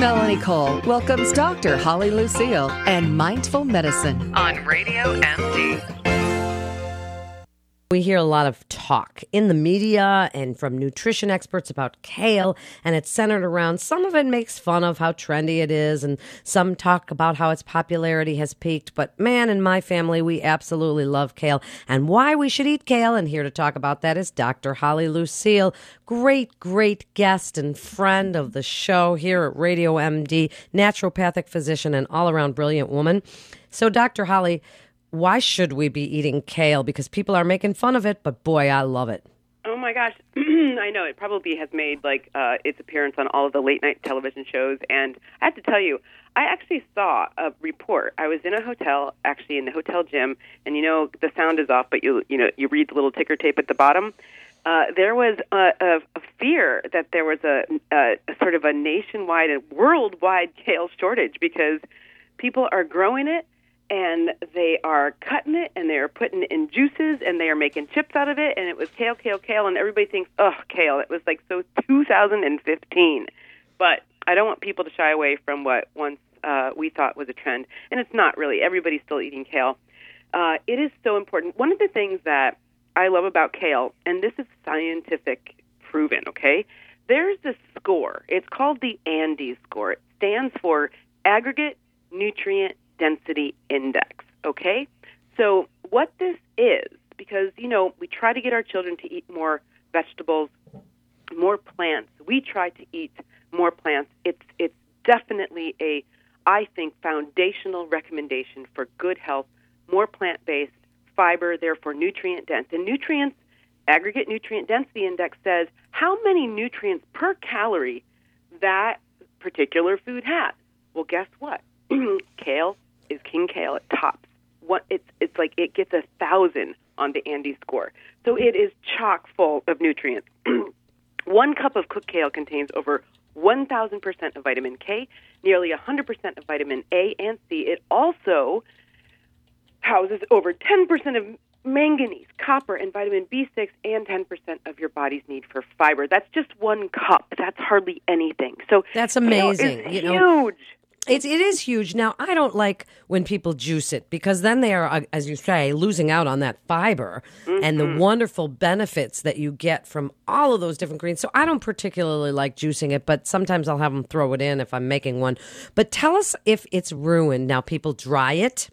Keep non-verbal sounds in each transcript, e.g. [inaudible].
Melanie Cole welcomes Dr. Holly Lucille and Mindful Medicine on Radio MD. We hear a lot of talk in the media and from nutrition experts about kale, and it's centered around some of it makes fun of how trendy it is, and some talk about how its popularity has peaked. But man, in my family, we absolutely love kale, and why we should eat kale. And here to talk about that is Dr. Holly Lucille, great, great guest and friend of the show here at Radio MD, naturopathic physician, and all around brilliant woman. So, Dr. Holly, why should we be eating kale? Because people are making fun of it, but boy, I love it. Oh my gosh, [clears throat] I know it probably has made like uh, its appearance on all of the late night television shows. And I have to tell you, I actually saw a report. I was in a hotel, actually in the hotel gym, and you know the sound is off, but you you know you read the little ticker tape at the bottom. Uh, there was a, a, a fear that there was a, a, a sort of a nationwide and worldwide kale shortage because people are growing it and they are cutting it and they are putting it in juices and they are making chips out of it and it was kale kale kale and everybody thinks oh kale it was like so 2015 but i don't want people to shy away from what once uh, we thought was a trend and it's not really. Everybody's still eating kale. Uh, it is so important. One of the things that i love about kale and this is scientific proven okay? There's this score. It's called the andes score. It stands for aggregate nutrient density index. Okay? So, what this is, because, you know, we try to get our children to eat more vegetables, more plants. We try to eat more plants. It's, it's definitely a, I think, foundational recommendation for good health, more plant based, fiber, therefore nutrient dense. And nutrients, aggregate nutrient density index says how many nutrients per calorie that particular food has. Well, guess what? [clears throat] Kale, king kale. It tops. What it's it's like it gets a thousand on the ANDI score. So it is chock full of nutrients. [clears throat] One cup of cooked kale contains over 1,000% of vitamin K, nearly 100% of vitamin A and C. It also houses over 10% of manganese, copper, and vitamin B6, and 10% of your body's need for fiber. That's just one cup. That's hardly anything. So that's amazing. You know, huge. It's it is huge. Now I don't like when people juice it because then they are, uh, as you say, losing out on that fiber mm-hmm. and the mm-hmm. wonderful benefits that you get from all of those different greens. So I don't particularly like juicing it, but sometimes I'll have them throw it in if I'm making one. But tell us if it's ruined. Now people dry it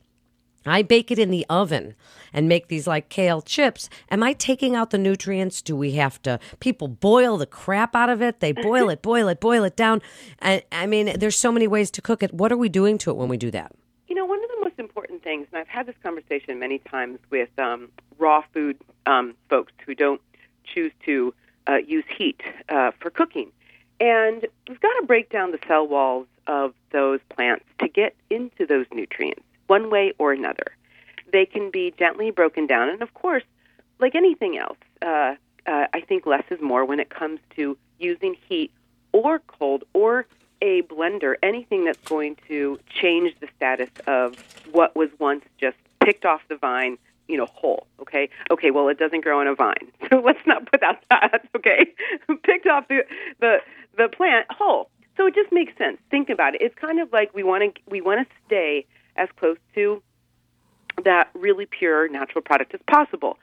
I bake it in the oven and make these like kale chips. Am I taking out the nutrients? Do we have to? People boil the crap out of it. They boil it, boil it, boil it down. I, I mean, there's so many ways to cook it. What are we doing to it when we do that? You know, one of the most important things, and I've had this conversation many times with um, raw food um, folks who don't choose to uh, use heat uh, for cooking. And we've got to break down the cell walls of those plants to get into those nutrients one way or another. They can be gently broken down, and of course, like anything else, uh, uh, I think less is more when it comes to using heat or cold or a blender, anything that's going to change the status of what was once just picked off the vine, you know, whole. Okay, okay. Well, it doesn't grow on a vine, [laughs] so let's not put out that. [laughs] Okay. [laughs] picked off the the the plant whole. So it just makes sense. Think about it. It's kind of like we want to we want to stay as close to that really pure natural product as possible.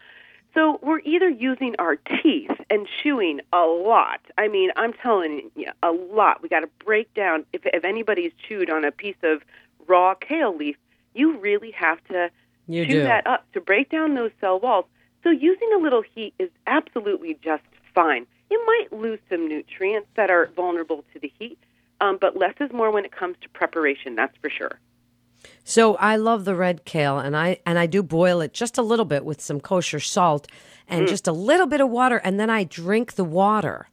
So we're either using our teeth and chewing a lot. I mean, I'm telling you, a lot. We got to break down. If, if anybody's chewed on a piece of raw kale leaf, you really have to you chew do. that up to break down those cell walls. So using a little heat is absolutely just fine. You might lose some nutrients that are vulnerable to the heat, um, but less is more when it comes to preparation. That's for sure. So I love the red kale, and I and I do boil it just a little bit with some kosher salt and mm. just a little bit of water, and then I drink the water,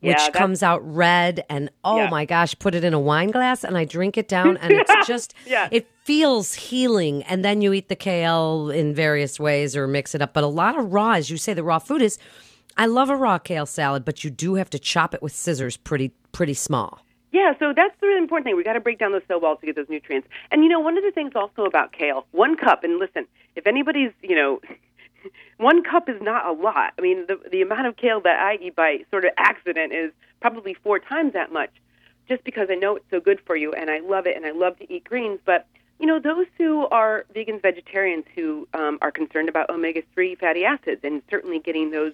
which yeah, comes out red. And oh yeah. my gosh, put it in a wine glass, and I drink it down, and [laughs] it's just [laughs] yeah. it feels healing. And then you eat the kale in various ways or mix it up. But a lot of raw, as you say, the raw food is. I love a raw kale salad, but you do have to chop it with scissors pretty pretty small. Yeah, so that's the really important thing. We got to break down those cell walls to get those nutrients. And you know, one of the things also about kale, one cup. And listen, if anybody's, you know, [laughs] one cup is not a lot. I mean, the the amount of kale that I eat by sort of accident is probably four times that much. just because I know it's so good for you and I love it and I love to eat greens. But you know, those who are vegans, vegetarians who um, are concerned about omega three fatty acids and certainly getting those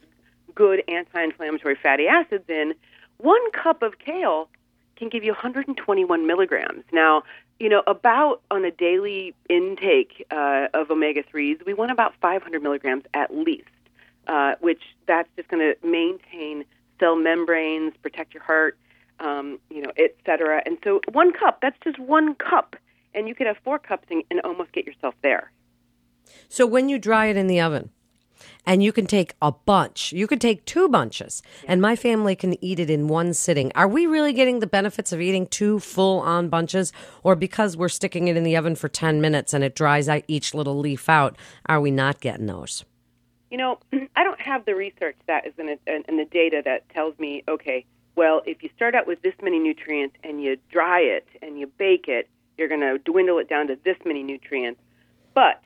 good anti-inflammatory fatty acids in, one cup of kale can give you 121 milligrams. Now, you know, about on a daily intake uh, of omega 3s, we want about 500 milligrams at least, uh, which that's just going to maintain cell membranes, protect your heart, um, you know, et cetera. And so one cup, that's just one cup. And you could have four cups and, and almost get yourself there. So when you dry it in the oven, and you can take a bunch. You could take two bunches, and my family can eat it in one sitting. Are we really getting the benefits of eating two full on bunches, or because we're sticking it in the oven for 10 minutes and it dries out each little leaf out, are we not getting those? You know, [clears throat] I don't have the research that is in, in the data that tells me, okay, well, if you start out with this many nutrients and you dry it and you bake it, you're going to dwindle it down to this many nutrients. But,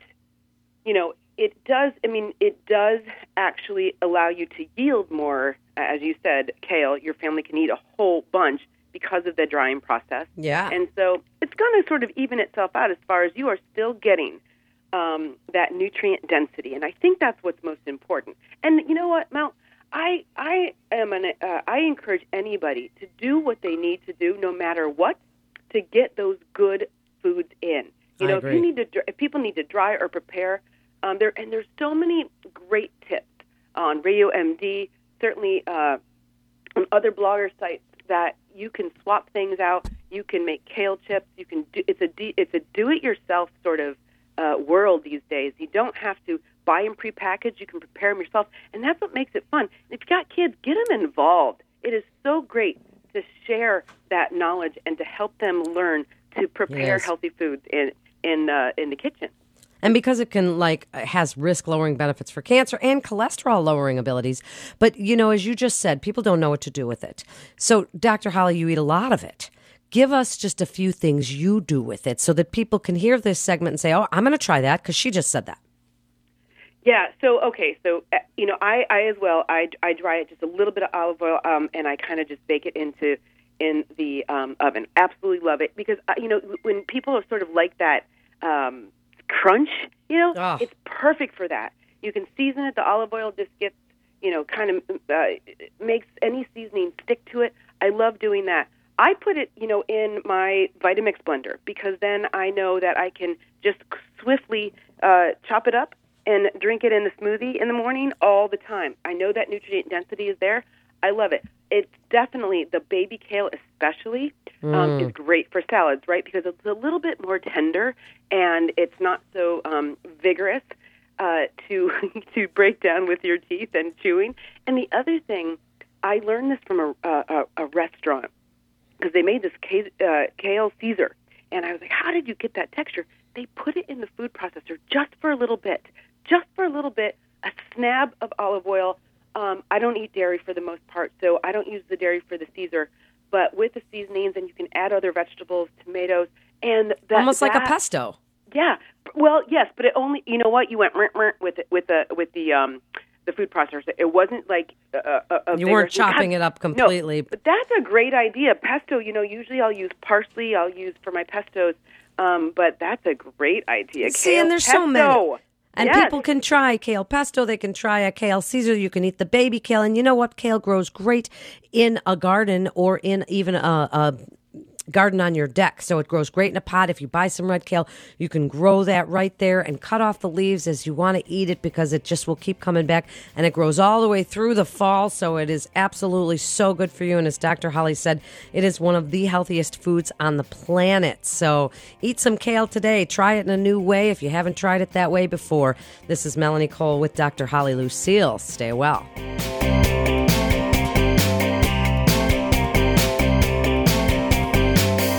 you know, it does, I mean, it does actually allow you to yield more. As you said, kale, your family can eat a whole bunch because of the drying process. Yeah. And so it's going to sort of even itself out as far as you are still getting um, that nutrient density. And I think that's what's most important. And you know what, Mel? I I am an uh, I encourage anybody to do what they need to do, no matter what, to get those good foods in. You I know, agree. if you need to, if people need to dry or prepare, um, there and there's so many great tips on Radio MD, certainly uh, on other blogger sites that you can swap things out. You can make kale chips. You can do it's a de- it's a do-it-yourself sort of uh, world these days. You don't have to buy them prepackaged. You can prepare them yourself, and that's what makes it fun. If you've got kids, get them involved. It is so great to share that knowledge and to help them learn to prepare Yes. healthy foods in in uh, in the kitchen. And because it can like has risk lowering benefits for cancer and cholesterol lowering abilities. But you know, as you just said, people don't know what to do with it. So, Dr. Holly, you eat a lot of it. Give us just a few things you do with it so that people can hear this segment and say, "Oh, I'm going to try that because she just said that." Yeah. So okay. So uh, you know, I, I as well. I, I dry it just a little bit of olive oil, um, and I kind of just bake it into in the um, oven. Absolutely love it because uh, you know when people are sort of like that um, crunch, you know, Ah. it's perfect for that. You can season it. The olive oil just gets you know kind of uh, makes any seasoning stick to it. I love doing that. I put it, you know, in my Vitamix blender because then I know that I can just swiftly uh, chop it up and drink it in the smoothie in the morning all the time. I know that nutrient density is there. I love it. It's definitely the baby kale, especially, um, is great for salads, right? Because it's a little bit more tender and it's not so um, vigorous uh, to [laughs] to break down with your teeth and chewing. And the other thing, I learned this from a, a, a restaurant because they made this kale, uh, kale Caesar, and I was like, "How did you get that texture?" They put it in the food processor just for a little bit, just for a little bit, a snab of olive oil. Um, I don't eat dairy for the most part, so I don't use the dairy for the Caesar. But with the seasonings, and you can add other vegetables, tomatoes, and that, Almost like a pesto. yeah. Well, yes, but it only you know what you went with it with the with the um the food processor. It wasn't like a, a, a You weren't chopping it up No, completely. but that's a great idea. Pesto, you know, usually I'll use parsley. I'll use for my pestos. Um, but that's a great idea. See, Kale and there's pesto. so many. And Yes. people can try kale pesto. They can try a kale Caesar. You can eat the baby kale. And you know what? Kale grows great in a garden or in even a, a garden on your deck. So it grows great in a pot. If you buy some red kale, you can grow that right there and cut off the leaves as you want to eat it because it just will keep coming back. And it grows all the way through the fall. So it is absolutely so good for you. And as Dr. Holly said, it is one of the healthiest foods on the planet. So eat some kale today. Try it in a new way if you haven't tried it that way before. This is Melanie Cole with Dr. Holly Lucille. Stay well.